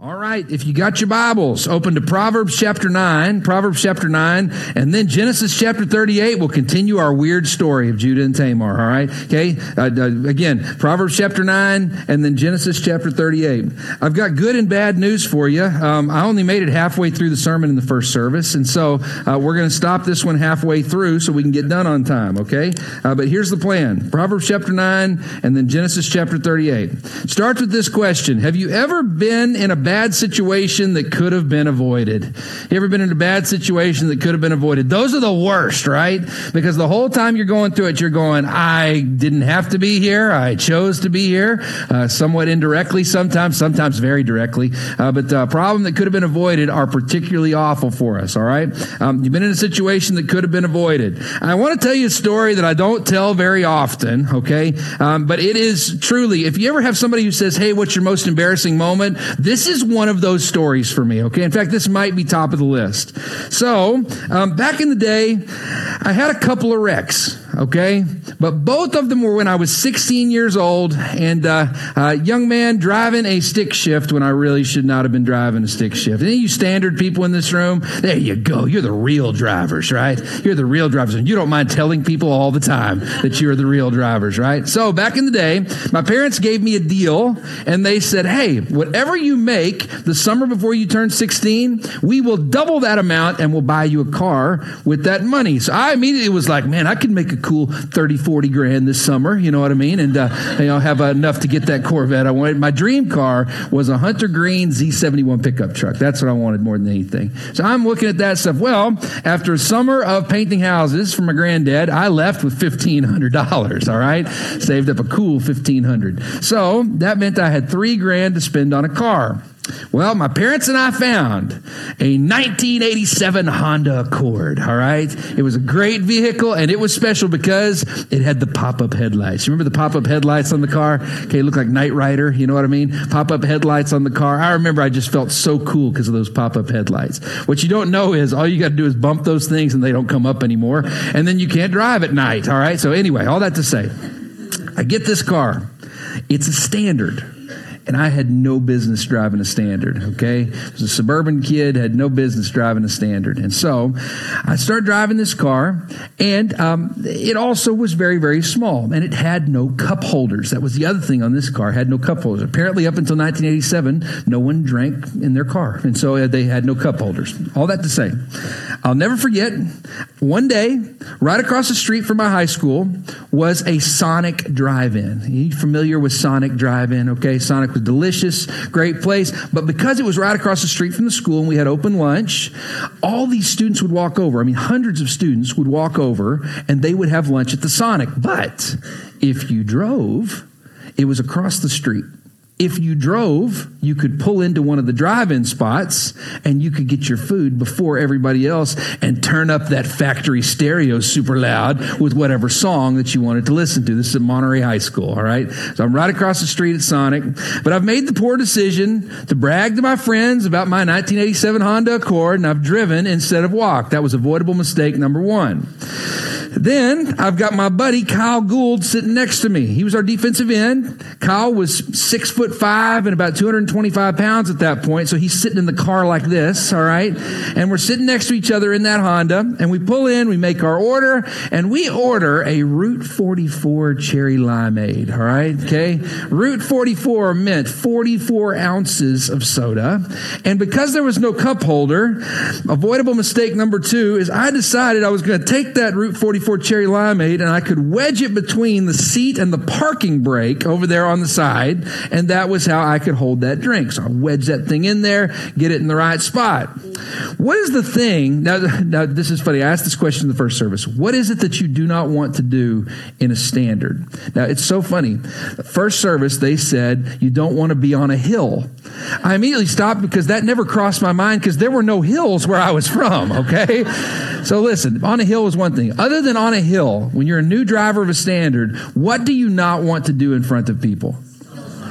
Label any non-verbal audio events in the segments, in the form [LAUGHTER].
All right, if you got your Bibles, open to Proverbs chapter 9, Proverbs chapter 9, and then Genesis chapter 38 we'll continue our weird story of Judah and Tamar, all right? Okay, uh, uh, again, Proverbs chapter 9, and then Genesis chapter 38. I've got good and bad news for you. Um, I only made it halfway through the sermon in the first service, and so uh, we're going to stop this one halfway through so we can get done on time, okay? Uh, but here's the plan Proverbs chapter 9, and then Genesis chapter 38. Starts with this question Have you ever been in a bad situation that could have been avoided. You ever been in a bad situation that could have been avoided? Those are the worst, right? Because the whole time you're going through it, you're going, I didn't have to be here. I chose to be here, uh, somewhat indirectly sometimes, sometimes very directly. Uh, but the problem that could have been avoided are particularly awful for us, all right? Um, you've been in a situation that could have been avoided. I want to tell you a story that I don't tell very often, okay? Um, but it is truly, if you ever have somebody who says, Hey, what's your most embarrassing moment? This is is one of those stories for me, okay? In fact, this might be top of the list. So, um, back in the day, I had a couple of wrecks okay? But both of them were when I was 16 years old and uh, a young man driving a stick shift when I really should not have been driving a stick shift. Any you standard people in this room, there you go. You're the real drivers, right? You're the real drivers. And you don't mind telling people all the time that you're the real drivers, right? So back in the day, my parents gave me a deal and they said, hey, whatever you make the summer before you turn 16, we will double that amount and we'll buy you a car with that money. So I immediately was like, man, I could make a cool 30, 40 grand this summer. You know what I mean? And, uh, you know, have enough to get that Corvette I wanted. My dream car was a Hunter Green Z71 pickup truck. That's what I wanted more than anything. So I'm looking at that stuff. Well, after a summer of painting houses for my granddad, I left with $1,500. All right. Saved up a cool 1500 So that meant I had three grand to spend on a car. Well, my parents and I found a 1987 Honda Accord, all right? It was a great vehicle and it was special because it had the pop up headlights. You remember the pop up headlights on the car? Okay, it looked like Knight Rider, you know what I mean? Pop up headlights on the car. I remember I just felt so cool because of those pop up headlights. What you don't know is all you got to do is bump those things and they don't come up anymore. And then you can't drive at night, all right? So, anyway, all that to say, I get this car. It's a standard and I had no business driving a standard. Okay, I was a suburban kid, had no business driving a standard, and so I started driving this car, and um, it also was very, very small, and it had no cup holders. That was the other thing on this car; had no cup holders. Apparently, up until 1987, no one drank in their car, and so they had no cup holders. All that to say, I'll never forget. One day, right across the street from my high school was a Sonic Drive-In. Are you familiar with Sonic Drive-In? Okay, Sonic delicious, great place. But because it was right across the street from the school and we had open lunch, all these students would walk over. I mean, hundreds of students would walk over and they would have lunch at the Sonic. But if you drove, it was across the street. If you drove, you could pull into one of the drive in spots and you could get your food before everybody else and turn up that factory stereo super loud with whatever song that you wanted to listen to. This is at Monterey High School, all right? So I'm right across the street at Sonic, but I've made the poor decision to brag to my friends about my 1987 Honda Accord and I've driven instead of walked. That was avoidable mistake number one. Then I've got my buddy Kyle Gould sitting next to me. He was our defensive end. Kyle was six foot five and about 225 pounds at that point. So he's sitting in the car like this. All right. And we're sitting next to each other in that Honda and we pull in, we make our order and we order a Route 44 cherry limeade. All right. Okay. Route 44 meant 44 ounces of soda. And because there was no cup holder, avoidable mistake number two is I decided I was going to take that Route 44 44 cherry limeade and I could wedge it between the seat and the parking brake over there on the side. And that was how I could hold that drink. So I wedge that thing in there, get it in the right spot. What is the thing? Now, now this is funny. I asked this question in the first service. What is it that you do not want to do in a standard? Now, it's so funny. The First service, they said you don't want to be on a hill. I immediately stopped because that never crossed my mind because there were no hills where I was from, [LAUGHS] okay? So listen, on a hill is one thing. Other than on a hill, when you're a new driver of a standard, what do you not want to do in front of people?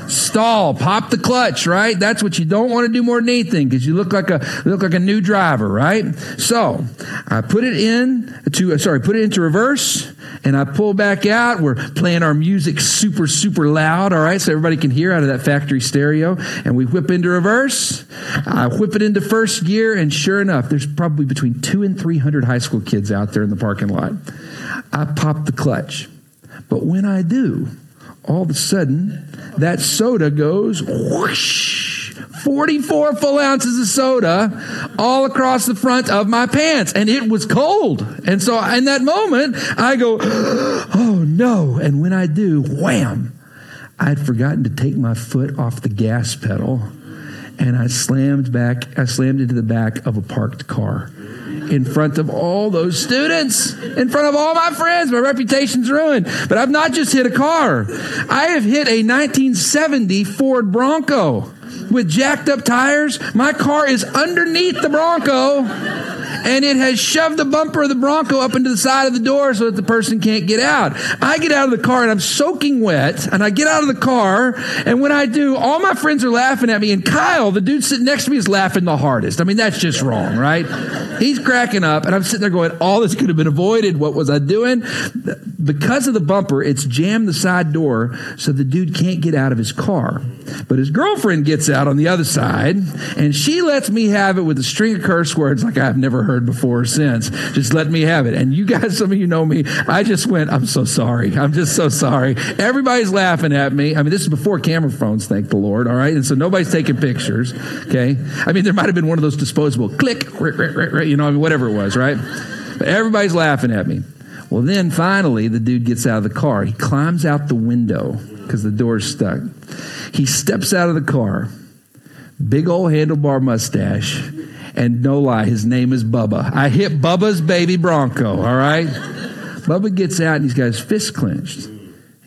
Stall, pop the clutch, right? That's what you don't want to do more than anything because you look like a look like a new driver, right? So I put it in to sorry, put it into reverse And I pull back out. We're playing our music super, super loud, all right, so everybody can hear out of that factory stereo. And we whip into reverse. I whip it into first gear, and sure enough, there's probably between two and 300 high school kids out there in the parking lot. I pop the clutch. But when I do, all of a sudden, that soda goes whoosh 44 full ounces of soda all across the front of my pants. And it was cold. And so in that moment, I go, [GASPS] oh no. And when I do, wham, I'd forgotten to take my foot off the gas pedal. And I slammed back, I slammed into the back of a parked car in front of all those students, in front of all my friends. My reputation's ruined. But I've not just hit a car, I have hit a 1970 Ford Bronco with jacked up tires. My car is underneath the Bronco and it has shoved the bumper of the Bronco up into the side of the door so that the person can't get out. I get out of the car and I'm soaking wet, and I get out of the car, and when I do, all my friends are laughing at me, and Kyle, the dude sitting next to me, is laughing the hardest. I mean, that's just wrong, right? He's cracking up, and I'm sitting there going, all this could have been avoided. What was I doing? Because of the bumper, it's jammed the side door so the dude can't get out of his car. But his girlfriend gets out on the other side, and she lets me have it with a string of curse words like I've never heard before or since. Just let me have it. And you guys, [LAUGHS] some of you know me. I just went, I'm so sorry. I'm just so sorry. Everybody's laughing at me. I mean, this is before camera phones, thank the Lord. All right. And so nobody's taking pictures. Okay. I mean, there might have been one of those disposable click, [LAUGHS] you know, I mean, whatever it was, right? But everybody's laughing at me. Well, then finally, the dude gets out of the car. He climbs out the window because the door's stuck. He steps out of the car, big old handlebar mustache, and no lie, his name is Bubba. I hit Bubba's baby Bronco, all right? Bubba gets out and he's got his fist clenched.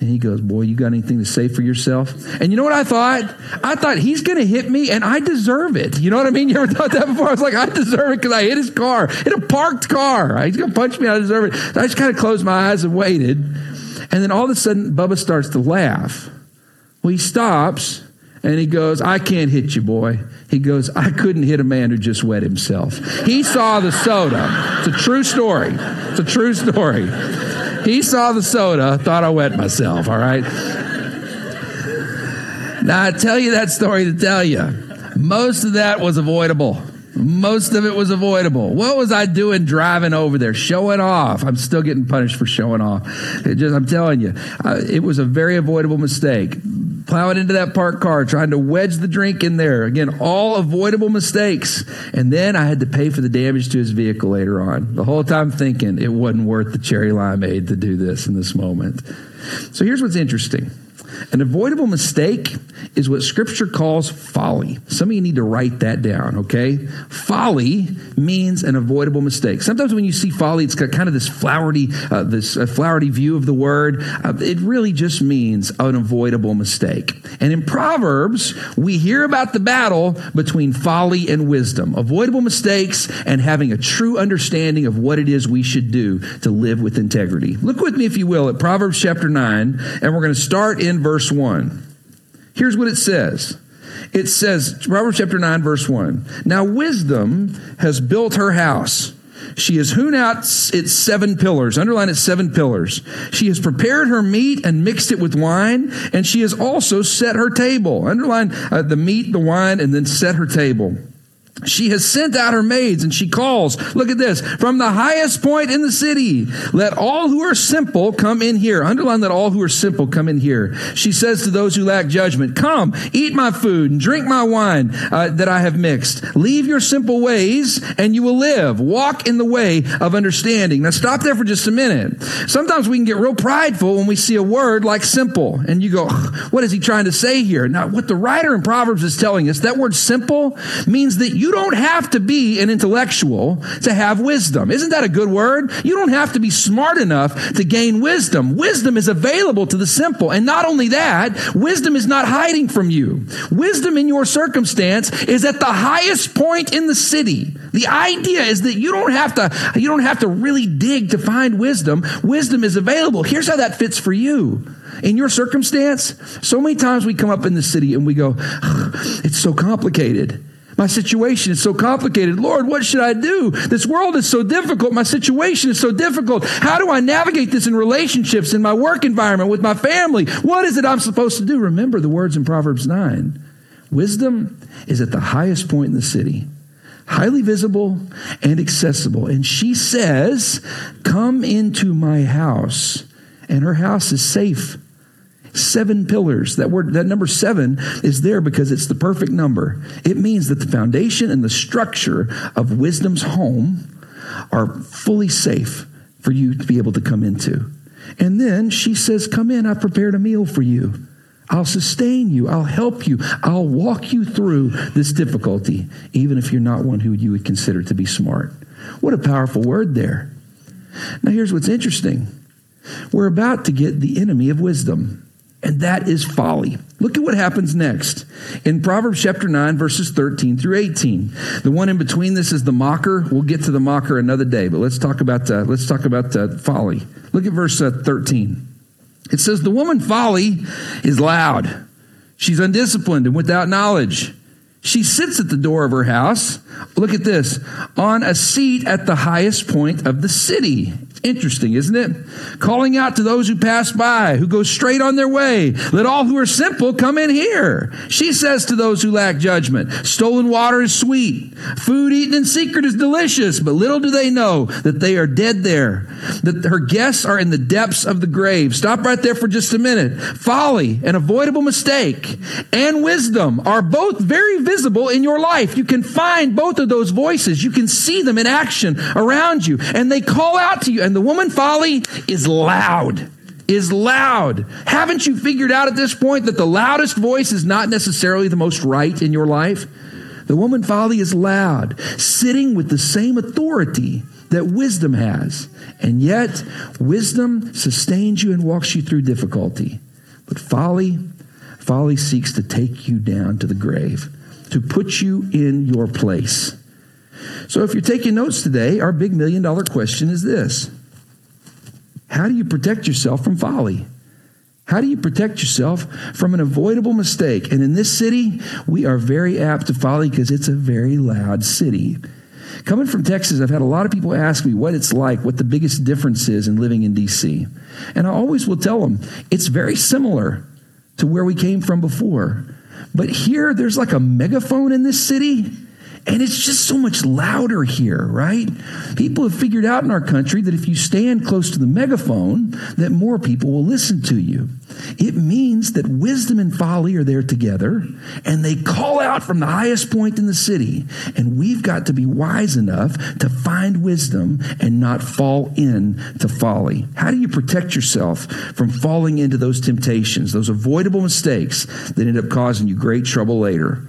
And he goes, Boy, you got anything to say for yourself? And you know what I thought? I thought he's going to hit me and I deserve it. You know what I mean? [LAUGHS] You ever thought that before? I was like, I deserve it because I hit his car, hit a parked car. He's going to punch me. I deserve it. So I just kind of closed my eyes and waited. And then all of a sudden, Bubba starts to laugh. Well, he stops and he goes, I can't hit you, boy. He goes, I couldn't hit a man who just wet himself. He saw the soda. It's a true story. It's a true story. He saw the soda, thought I wet myself, all right? Now, I tell you that story to tell you, most of that was avoidable. Most of it was avoidable. What was I doing driving over there? Showing off. I'm still getting punished for showing off. It just, I'm telling you, uh, it was a very avoidable mistake. Plowing into that parked car, trying to wedge the drink in there. Again, all avoidable mistakes. And then I had to pay for the damage to his vehicle later on. The whole time thinking it wasn't worth the cherry limeade to do this in this moment. So here's what's interesting. An avoidable mistake is what scripture calls folly. Some of you need to write that down, okay? Folly means an avoidable mistake. Sometimes when you see folly, it's got kind of this flowery, uh, this uh, flowery view of the word. Uh, it really just means an avoidable mistake. And in Proverbs, we hear about the battle between folly and wisdom, avoidable mistakes and having a true understanding of what it is we should do to live with integrity. Look with me, if you will, at Proverbs chapter 9, and we're going to start in verse 1. Here's what it says. It says, Proverbs chapter 9, verse 1. Now wisdom has built her house. She has hewn out its seven pillars. Underline its seven pillars. She has prepared her meat and mixed it with wine, and she has also set her table. Underline uh, the meat, the wine, and then set her table. She has sent out her maids and she calls, look at this, from the highest point in the city, let all who are simple come in here. Underline that all who are simple come in here. She says to those who lack judgment, come, eat my food and drink my wine uh, that I have mixed. Leave your simple ways and you will live. Walk in the way of understanding. Now stop there for just a minute. Sometimes we can get real prideful when we see a word like simple and you go, what is he trying to say here? Now, what the writer in Proverbs is telling us, that word simple means that you don't have to be an intellectual to have wisdom. Isn't that a good word? You don't have to be smart enough to gain wisdom. Wisdom is available to the simple. And not only that, wisdom is not hiding from you. Wisdom in your circumstance is at the highest point in the city. The idea is that you don't have to, you don't have to really dig to find wisdom. Wisdom is available. Here's how that fits for you in your circumstance, so many times we come up in the city and we go, it's so complicated. My situation is so complicated. Lord, what should I do? This world is so difficult. My situation is so difficult. How do I navigate this in relationships, in my work environment, with my family? What is it I'm supposed to do? Remember the words in Proverbs 9. Wisdom is at the highest point in the city, highly visible and accessible. And she says, Come into my house. And her house is safe Seven pillars. That word, that number seven is there because it's the perfect number. It means that the foundation and the structure of wisdom's home are fully safe for you to be able to come into. And then she says, Come in, I've prepared a meal for you. I'll sustain you. I'll help you. I'll walk you through this difficulty, even if you're not one who you would consider to be smart. What a powerful word there. Now, here's what's interesting we're about to get the enemy of wisdom. And that is folly. Look at what happens next. In Proverbs chapter 9, verses 13 through 18. The one in between this is the mocker. We'll get to the mocker another day, but let's talk about, uh, let's talk about uh, folly. Look at verse uh, 13. It says, The woman folly is loud. She's undisciplined and without knowledge. She sits at the door of her house. Look at this on a seat at the highest point of the city. Interesting, isn't it? Calling out to those who pass by, who go straight on their way. Let all who are simple come in here. She says to those who lack judgment, stolen water is sweet. Food eaten in secret is delicious, but little do they know that they are dead there, that her guests are in the depths of the grave. Stop right there for just a minute. Folly, an avoidable mistake, and wisdom are both very visible in your life. You can find both of those voices. You can see them in action around you, and they call out to you and the woman folly is loud. Is loud. Haven't you figured out at this point that the loudest voice is not necessarily the most right in your life? The woman folly is loud, sitting with the same authority that wisdom has. And yet, wisdom sustains you and walks you through difficulty. But folly, folly seeks to take you down to the grave, to put you in your place. So if you're taking notes today, our big million dollar question is this how do you protect yourself from folly? How do you protect yourself from an avoidable mistake? And in this city, we are very apt to folly because it's a very loud city. Coming from Texas, I've had a lot of people ask me what it's like, what the biggest difference is in living in D.C. And I always will tell them it's very similar to where we came from before. But here, there's like a megaphone in this city and it's just so much louder here, right? People have figured out in our country that if you stand close to the megaphone, that more people will listen to you. It means that wisdom and folly are there together, and they call out from the highest point in the city. And we've got to be wise enough to find wisdom and not fall in to folly. How do you protect yourself from falling into those temptations, those avoidable mistakes that end up causing you great trouble later?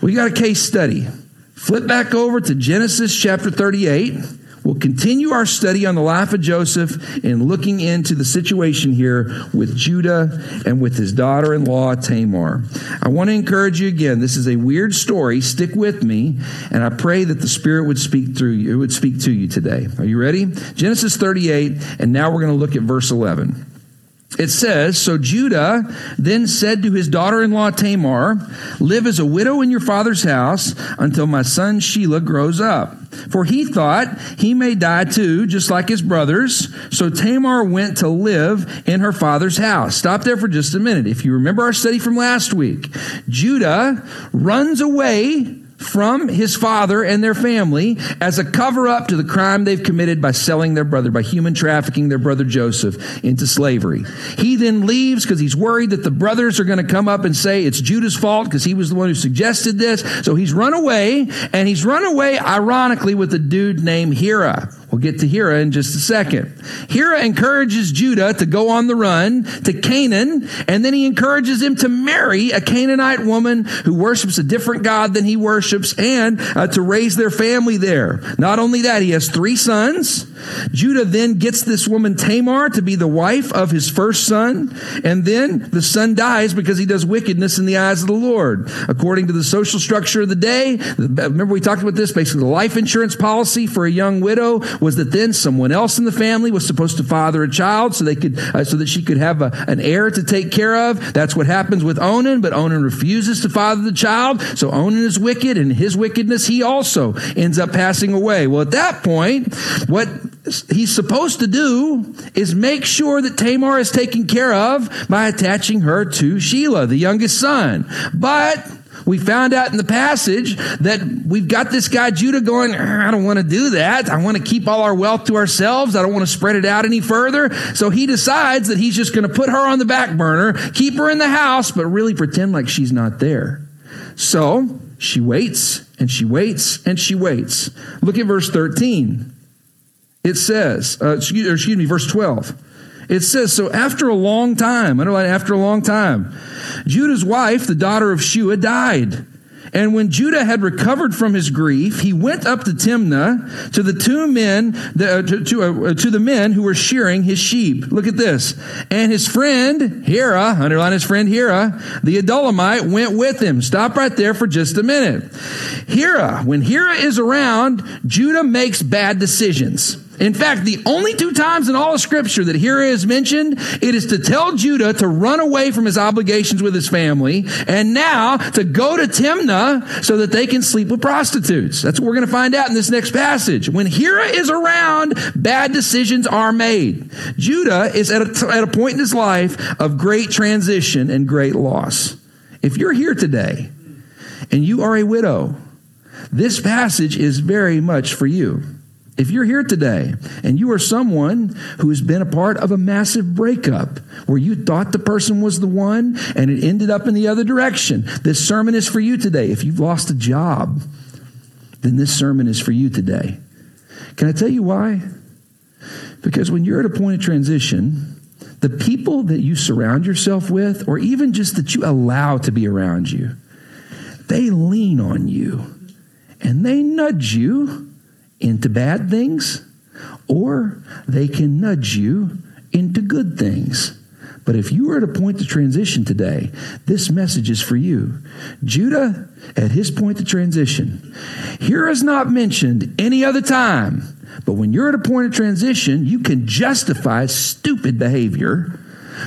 We got a case study Flip back over to Genesis chapter 38. We'll continue our study on the life of Joseph and looking into the situation here with Judah and with his daughter in law, Tamar. I want to encourage you again. This is a weird story. Stick with me, and I pray that the Spirit would speak through you, would speak to you today. Are you ready? Genesis 38, and now we're going to look at verse 11. It says, So Judah then said to his daughter in law Tamar, Live as a widow in your father's house until my son Shelah grows up. For he thought he may die too, just like his brothers. So Tamar went to live in her father's house. Stop there for just a minute. If you remember our study from last week, Judah runs away from his father and their family as a cover up to the crime they've committed by selling their brother, by human trafficking their brother Joseph into slavery. He then leaves because he's worried that the brothers are going to come up and say it's Judah's fault because he was the one who suggested this. So he's run away and he's run away ironically with a dude named Hira. We'll get to Hira in just a second. Hira encourages Judah to go on the run to Canaan, and then he encourages him to marry a Canaanite woman who worships a different God than he worships and uh, to raise their family there. Not only that, he has three sons. Judah then gets this woman Tamar to be the wife of his first son, and then the son dies because he does wickedness in the eyes of the Lord. According to the social structure of the day, remember we talked about this, basically the life insurance policy for a young widow was that then someone else in the family was supposed to father a child so they could, uh, so that she could have a, an heir to take care of. That's what happens with Onan, but Onan refuses to father the child. So Onan is wicked and his wickedness, he also ends up passing away. Well, at that point, what he's supposed to do is make sure that Tamar is taken care of by attaching her to Shelah, the youngest son. But we found out in the passage that we've got this guy Judah going, I don't want to do that. I want to keep all our wealth to ourselves. I don't want to spread it out any further. So he decides that he's just going to put her on the back burner, keep her in the house, but really pretend like she's not there. So she waits and she waits and she waits. Look at verse 13. It says, uh, excuse, excuse me, verse 12. It says, so after a long time, underline after a long time, Judah's wife, the daughter of Shua, died. And when Judah had recovered from his grief, he went up to Timnah to the two men, the, uh, to, to, uh, to, the men who were shearing his sheep. Look at this. And his friend, Hira, underline his friend Hira, the Adullamite, went with him. Stop right there for just a minute. Hira, when Hira is around, Judah makes bad decisions. In fact, the only two times in all of Scripture that Hira is mentioned, it is to tell Judah to run away from his obligations with his family, and now to go to Timnah so that they can sleep with prostitutes. That's what we're going to find out in this next passage. When Hira is around, bad decisions are made. Judah is at a, at a point in his life of great transition and great loss. If you're here today and you are a widow, this passage is very much for you. If you're here today and you are someone who has been a part of a massive breakup where you thought the person was the one and it ended up in the other direction, this sermon is for you today. If you've lost a job, then this sermon is for you today. Can I tell you why? Because when you're at a point of transition, the people that you surround yourself with, or even just that you allow to be around you, they lean on you and they nudge you into bad things, or they can nudge you into good things. But if you are at a point to transition today, this message is for you. Judah, at his point to transition, Hira is not mentioned any other time. But when you're at a point of transition, you can justify stupid behavior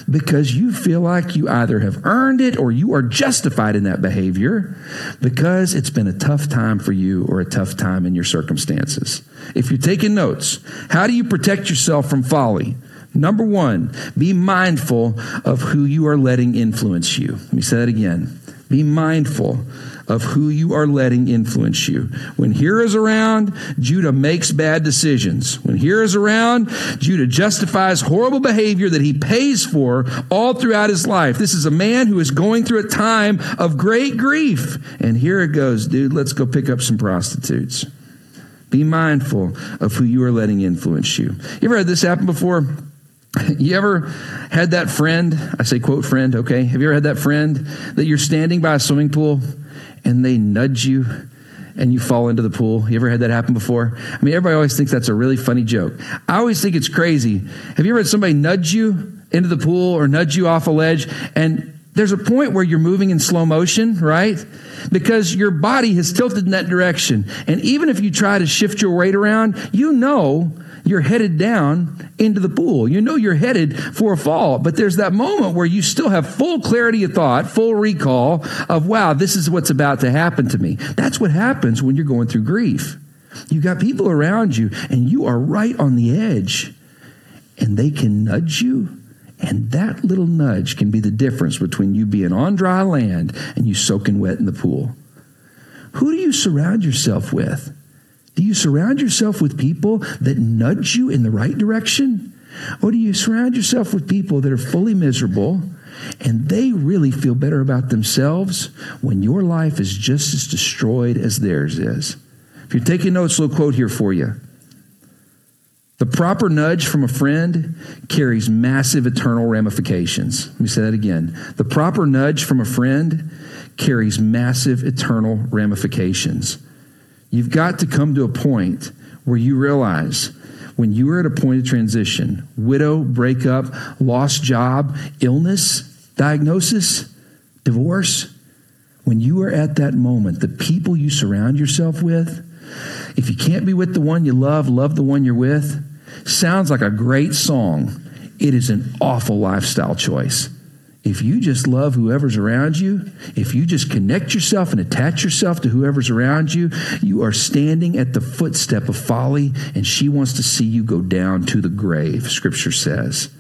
because you feel like you either have earned it or you are justified in that behavior because it's been a tough time for you or a tough time in your circumstances. If you're taking notes, how do you protect yourself from folly? Number one, be mindful of who you are letting influence you. Let me say that again. Be mindful of who you are letting influence you. When Hira is around, Judah makes bad decisions. When Hira is around, Judah justifies horrible behavior that he pays for all throughout his life. This is a man who is going through a time of great grief. And here it goes, dude, let's go pick up some prostitutes. Be mindful of who you are letting influence you. You ever had this happen before? [LAUGHS] You ever had that friend? I say, quote, friend, okay? Have you ever had that friend that you're standing by a swimming pool and they nudge you and you fall into the pool. You ever had that happen before? I mean, everybody always thinks that's a really funny joke. I always think it's crazy. Have you ever had somebody nudge you into the pool or nudge you off a ledge and there's a point where you're moving in slow motion, right? Because your body has tilted in that direction. And even if you try to shift your weight around, you know you're headed down into the pool. You know you're headed for a fall, but there's that moment where you still have full clarity of thought, full recall of, wow, this is what's about to happen to me. That's what happens when you're going through grief. You've got people around you and you are right on the edge and they can nudge you. And that little nudge can be the difference between you being on dry land and you soaking wet in the pool. Who do you surround yourself with? Do you surround yourself with people that nudge you in the right direction? Or do you surround yourself with people that are fully miserable and they really feel better about themselves when your life is just as destroyed as theirs is? If you're taking notes, little quote here for you. The proper nudge from a friend carries massive eternal ramifications. Let me say that again. The proper nudge from a friend carries massive eternal ramifications. You've got to come to a point where you realize when you are at a point of transition, widow, breakup, lost job, illness, diagnosis, divorce, when you are at that moment, the people you surround yourself with If you can't be with the one you love, love the one you're with. Sounds like a great song. It is an awful lifestyle choice. If you just love whoever's around you, if you just connect yourself and attach yourself to whoever's around you, you are standing at the footstep of folly, and she wants to see you go down to the grave, Scripture says.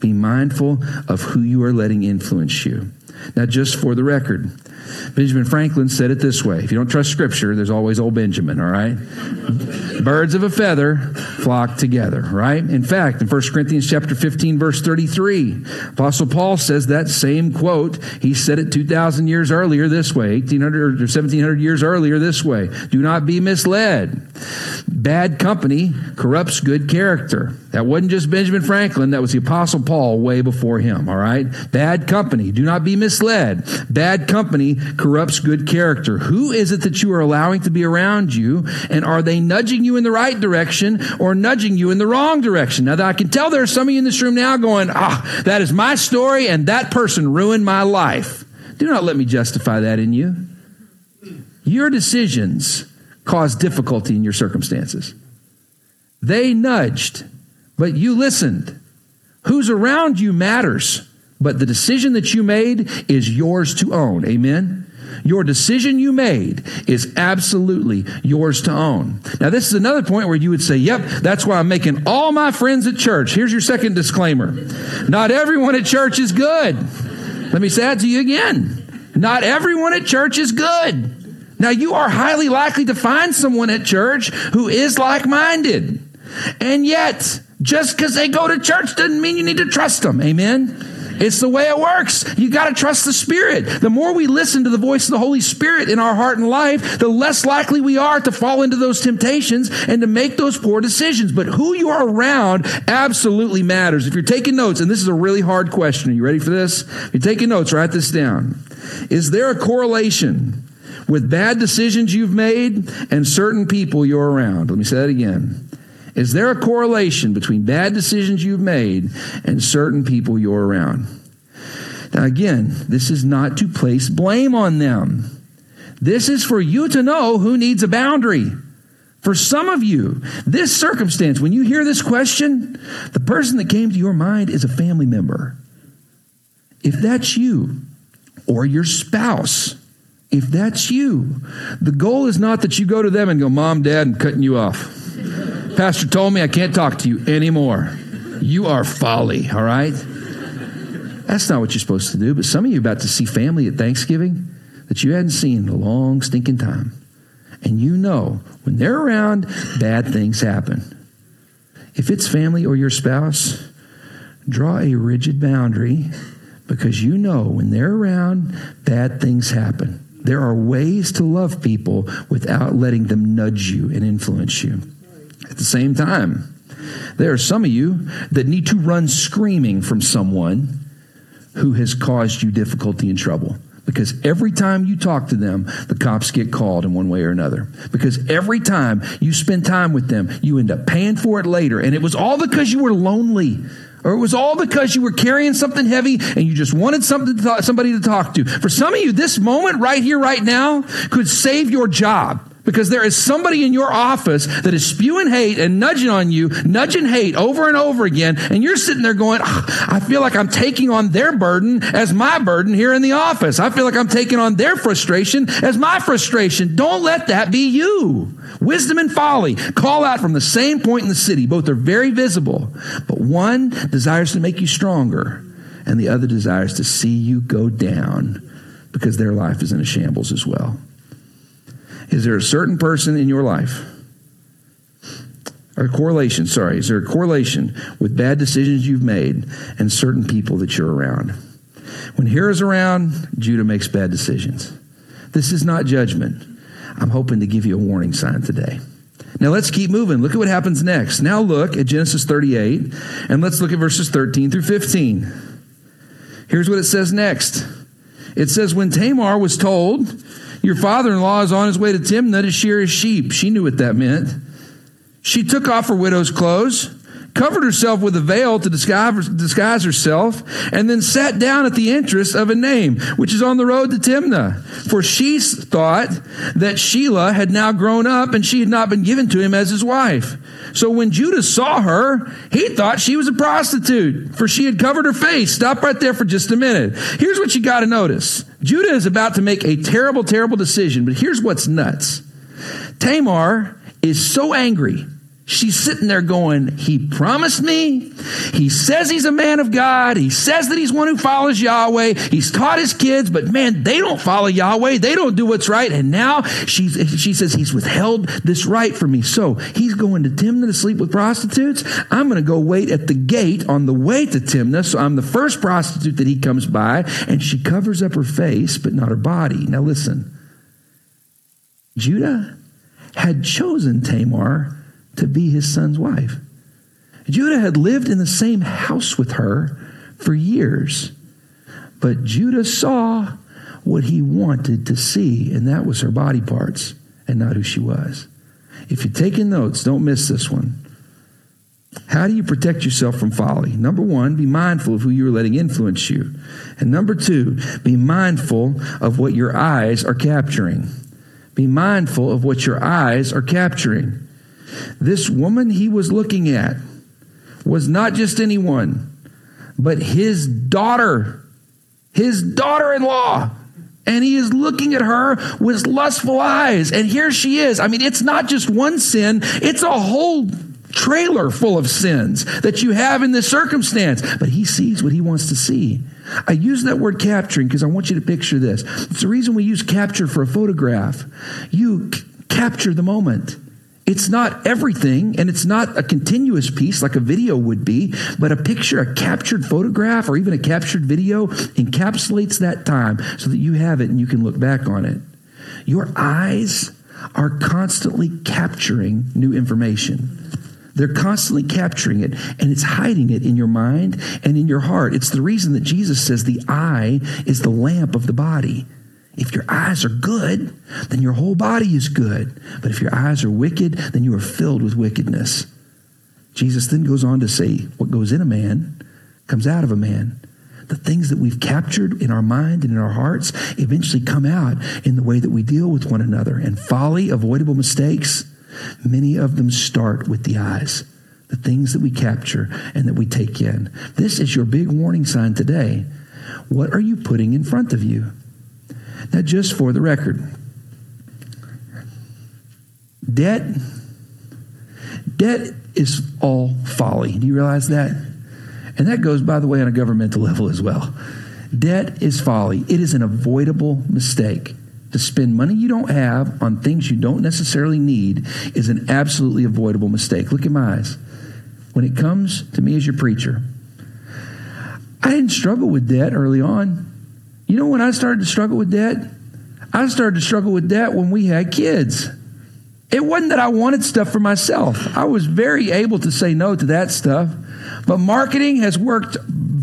Be mindful of who you are letting influence you. Now, just for the record, Benjamin Franklin said it this way if you don't trust Scripture, there's always old Benjamin, all right? Birds of a feather flock together, right? In fact, in 1 Corinthians chapter 15, verse 33, Apostle Paul says that same quote. He said it 2,000 years earlier this way, 1,800 or 1,700 years earlier this way. Do not be misled. Bad company corrupts good character. That wasn't just Benjamin Franklin, that was the Apostle Paul way before him, all right? Bad company. Do not be misled. Bad company corrupts good character. Who is it that you are allowing to be around you? And are they nudging you in the right direction or nudging you in the wrong direction? Now, I can tell there are some of you in this room now going, ah, that is my story and that person ruined my life. Do not let me justify that in you. Your decisions cause difficulty in your circumstances. They nudged, but you listened. Who's around you matters, but the decision that you made is yours to own. Amen? Your decision you made is absolutely yours to own. Now, this is another point where you would say, Yep, that's why I'm making all my friends at church. Here's your second disclaimer Not everyone at church is good. Let me say that to you again. Not everyone at church is good. Now, you are highly likely to find someone at church who is like minded. And yet, just because they go to church doesn't mean you need to trust them. Amen? It's the way it works. You got to trust the Spirit. The more we listen to the voice of the Holy Spirit in our heart and life, the less likely we are to fall into those temptations and to make those poor decisions. But who you are around absolutely matters. If you're taking notes, and this is a really hard question, are you ready for this? If you're taking notes, write this down. Is there a correlation with bad decisions you've made and certain people you're around. Let me say that again. Is there a correlation between bad decisions you've made and certain people you're around? Now, again, this is not to place blame on them. This is for you to know who needs a boundary. For some of you, this circumstance, when you hear this question, the person that came to your mind is a family member. If that's you or your spouse, if that's you, the goal is not that you go to them and go, Mom, Dad, I'm cutting you off. Pastor told me I can't talk to you anymore. You are folly, all right? That's not what you're supposed to do. But some of you are about to see family at Thanksgiving that you hadn't seen in a long, stinking time. And you know when they're around, bad things happen. If it's family or your spouse, draw a rigid boundary because you know when they're around, bad things happen. There are ways to love people without letting them nudge you and influence you. At the same time, there are some of you that need to run screaming from someone who has caused you difficulty and trouble. Because every time you talk to them, the cops get called in one way or another. Because every time you spend time with them, you end up paying for it later. And it was all because you were lonely or it was all because you were carrying something heavy and you just wanted something to somebody to talk to. For some of you, this moment right here, right now, could save your job. Because there is somebody in your office that is spewing hate and nudging on you, nudging hate over and over again, and you're sitting there going, oh, I feel like I'm taking on their burden as my burden here in the office. I feel like I'm taking on their frustration as my frustration. Don't let that be you. Wisdom and folly call out from the same point in the city. Both are very visible, but one desires to make you stronger, and the other desires to see you go down because their life is in a shambles as well. Is there a certain person in your life? Or correlation, sorry, is there a correlation with bad decisions you've made and certain people that you're around? When is around, Judah makes bad decisions. This is not judgment. I'm hoping to give you a warning sign today. Now let's keep moving. Look at what happens next. Now look at Genesis 38 and let's look at verses 13 through 15. Here's what it says next. It says, When Tamar was told, your father in law is on his way to Timnah to shear his sheep. She knew what that meant. She took off her widow's clothes, covered herself with a veil to disguise, disguise herself, and then sat down at the entrance of Enaim, which is on the road to Timnah. For she thought that Shelah had now grown up and she had not been given to him as his wife. So when Judah saw her, he thought she was a prostitute, for she had covered her face. Stop right there for just a minute. Here's what you got to notice Judah is about to make a terrible, terrible decision, but here's what's nuts Tamar is so angry She's sitting there going, He promised me. He says he's a man of God. He says that he's one who follows Yahweh. He's taught his kids, but man, they don't follow Yahweh. They don't do what's right. And now she's, she says, He's withheld this right from me. So he's going to Timnah to sleep with prostitutes. I'm going to go wait at the gate on the way to Timnah. So I'm the first prostitute that he comes by, and she covers up her face, but not her body. Now listen, Judah had chosen Tamar to be his son's wife. Judah had lived in the same house with her for years, but Judah saw what he wanted to see, and that was her body parts and not who she was. If you're taking notes, don't miss this one. How do you protect yourself from folly? Number one, be mindful of who you are letting influence you. And number two, be mindful of what your eyes are capturing. Be mindful of what your eyes are capturing. This woman he was looking at was not just anyone, but his daughter, his daughter in law. And he is looking at her with lustful eyes. And here she is. I mean, it's not just one sin, it's a whole trailer full of sins that you have in this circumstance. But he sees what he wants to see. I use that word capturing because I want you to picture this. It's the reason we use capture for a photograph. You c- capture the moment. It's not everything, and it's not a continuous piece like a video would be, but a picture, a captured photograph, or even a captured video encapsulates that time so that you have it and you can look back on it. Your eyes are constantly capturing new information. They're constantly capturing it and it's hiding it in your mind and in your heart. It's the reason that Jesus says the eye is the lamp of the body. If your eyes are good, then your whole body is good. But if your eyes are wicked, then you are filled with wickedness. Jesus then goes on to say, What goes in a man comes out of a man. The things that we've captured in our mind and in our hearts eventually come out in the way that we deal with one another. And folly, avoidable mistakes, many of them start with the eyes. The things that we capture and that we take in. This is your big warning sign today. What are you putting in front of you? Now, just for the record, debt, debt is all folly. Do you realize that? And that goes, by the way, on a governmental [LAUGHS] level as well. Debt is folly. It is an avoidable mistake. To spend money you don't have on things you don't necessarily need is an absolutely avoidable mistake. Look at my eyes. When it comes to me as your preacher, I didn't struggle with debt early on. You know when I started to struggle with debt? I started to struggle with debt when we had kids. It wasn't that I wanted stuff for myself. I was very able to say no to that stuff. But marketing has worked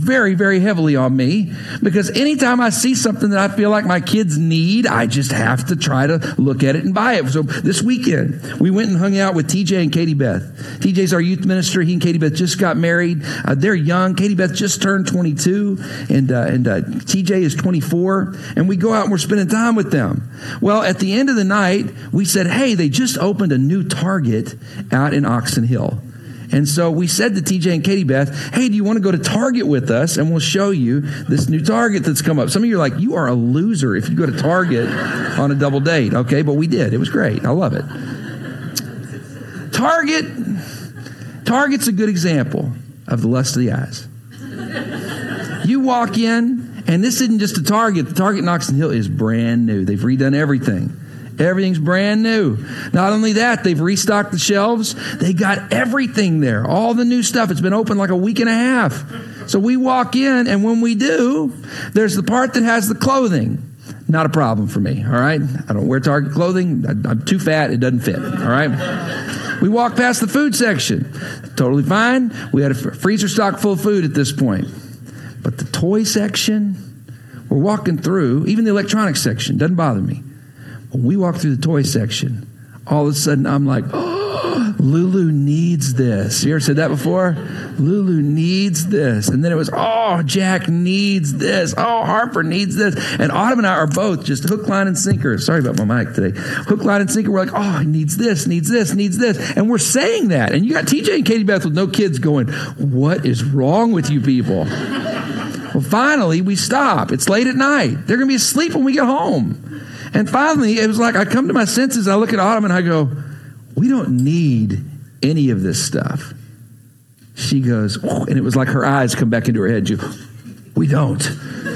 very, very heavily on me because anytime I see something that I feel like my kids need, I just have to try to look at it and buy it. So this weekend, we went and hung out with TJ and Katie Beth. TJ's our youth minister. He and Katie Beth just got married. Uh, they're young. Katie Beth just turned 22 and, uh, and uh, TJ is 24. And we go out and we're spending time with them. Well, at the end of the night, we said, hey, they just opened a new Target out in Oxon Hill. And so we said to TJ and Katie Beth, hey, do you want to go to Target with us? And we'll show you this new Target that's come up. Some of you are like, you are a loser if you go to Target on a double date. Okay, but we did. It was great. I love it. Target, Target's a good example of the lust of the eyes. You walk in, and this isn't just a Target. The Target in Oxon Hill is brand new. They've redone everything. Everything's brand new. Not only that, they've restocked the shelves. They got everything there, all the new stuff. It's been open like a week and a half. So we walk in, and when we do, there's the part that has the clothing. Not a problem for me, all right? I don't wear Target clothing. I'm too fat, it doesn't fit, all right? We walk past the food section. Totally fine. We had a freezer stock full of food at this point. But the toy section, we're walking through, even the electronics section, doesn't bother me. When we walk through the toy section, all of a sudden I'm like, oh, [GASPS] Lulu needs this. You ever said that before? Lulu needs this. And then it was, oh, Jack needs this. Oh, Harper needs this. And Autumn and I are both just hook, line, and sinker. Sorry about my mic today. Hook, line, and sinker. We're like, oh, he needs this, needs this, needs this. And we're saying that. And you got TJ and Katie Beth with no kids going, what is wrong with you people? [LAUGHS] well, finally, we stop. It's late at night. They're going to be asleep when we get home. And finally, it was like I come to my senses. I look at Autumn and I go, we don't need any of this stuff. She goes, oh, and it was like her eyes come back into her head. She, we don't.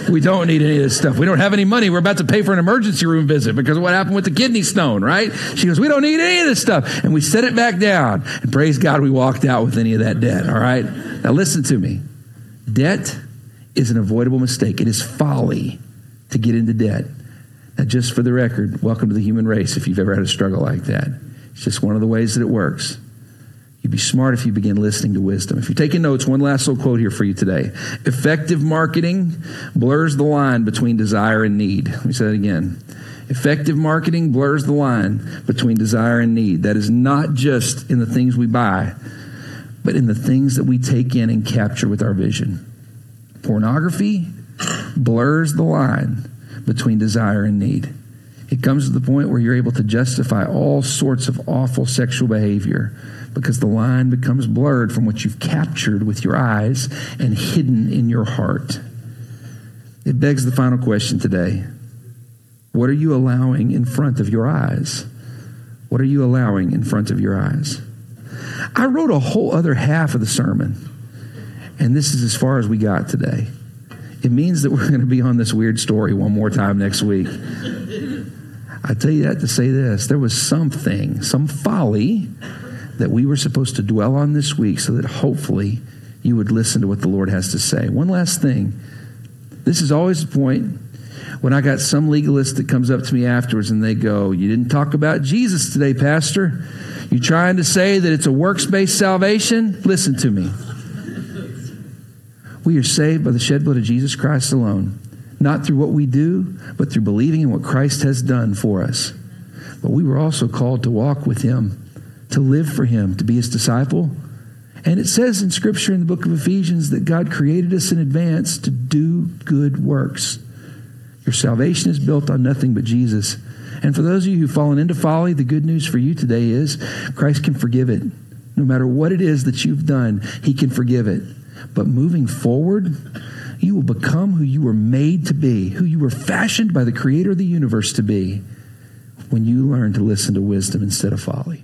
We don't need any of this stuff. We don't have any money. We're about to pay for an emergency room visit because of what happened with the kidney stone, right? She goes, We don't need any of this stuff. And we set it back down. And praise God, we walked out with any of that debt, all right? Now, listen to me. Debt is an avoidable mistake, it is folly to get into debt. Just for the record, welcome to the human race if you've ever had a struggle like that. It's just one of the ways that it works. You'd be smart if you begin listening to wisdom. If you're taking notes, one last little quote here for you today. Effective marketing blurs the line between desire and need. Let me say that again. Effective marketing blurs the line between desire and need. That is not just in the things we buy, but in the things that we take in and capture with our vision. Pornography blurs the line between desire and need. It comes to the point where you're able to justify all sorts of awful sexual behavior because the line becomes blurred from what you've captured with your eyes and hidden in your heart. It begs the final question today What are you allowing in front of your eyes? What are you allowing in front of your eyes? I wrote a whole other half of the sermon, and this is as far as we got today it means that we're going to be on this weird story one more time next week. I tell you that to say this there was something, some folly that we were supposed to dwell on this week so that hopefully you would listen to what the Lord has to say. One last thing. This is always the point when I got some legalist that comes up to me afterwards and they go, You didn't talk about Jesus today, Pastor. You trying to say that it's a works based salvation? Listen to me. We are saved by the shed blood of Jesus Christ alone, not through what we do, but through believing in what Christ has done for us. But we were also called to walk with Him, to live for Him, to be His disciple. And it says in Scripture in the book of Ephesians that God created us in advance to do good works. Your salvation is built on nothing but Jesus. And for those of you who've fallen into folly, the good news for you today is Christ can forgive it. No matter what it is that you've done, He can forgive it. But moving forward, you will become who you were made to be, who you were fashioned by the creator of the universe to be when you learn to listen to wisdom instead of folly.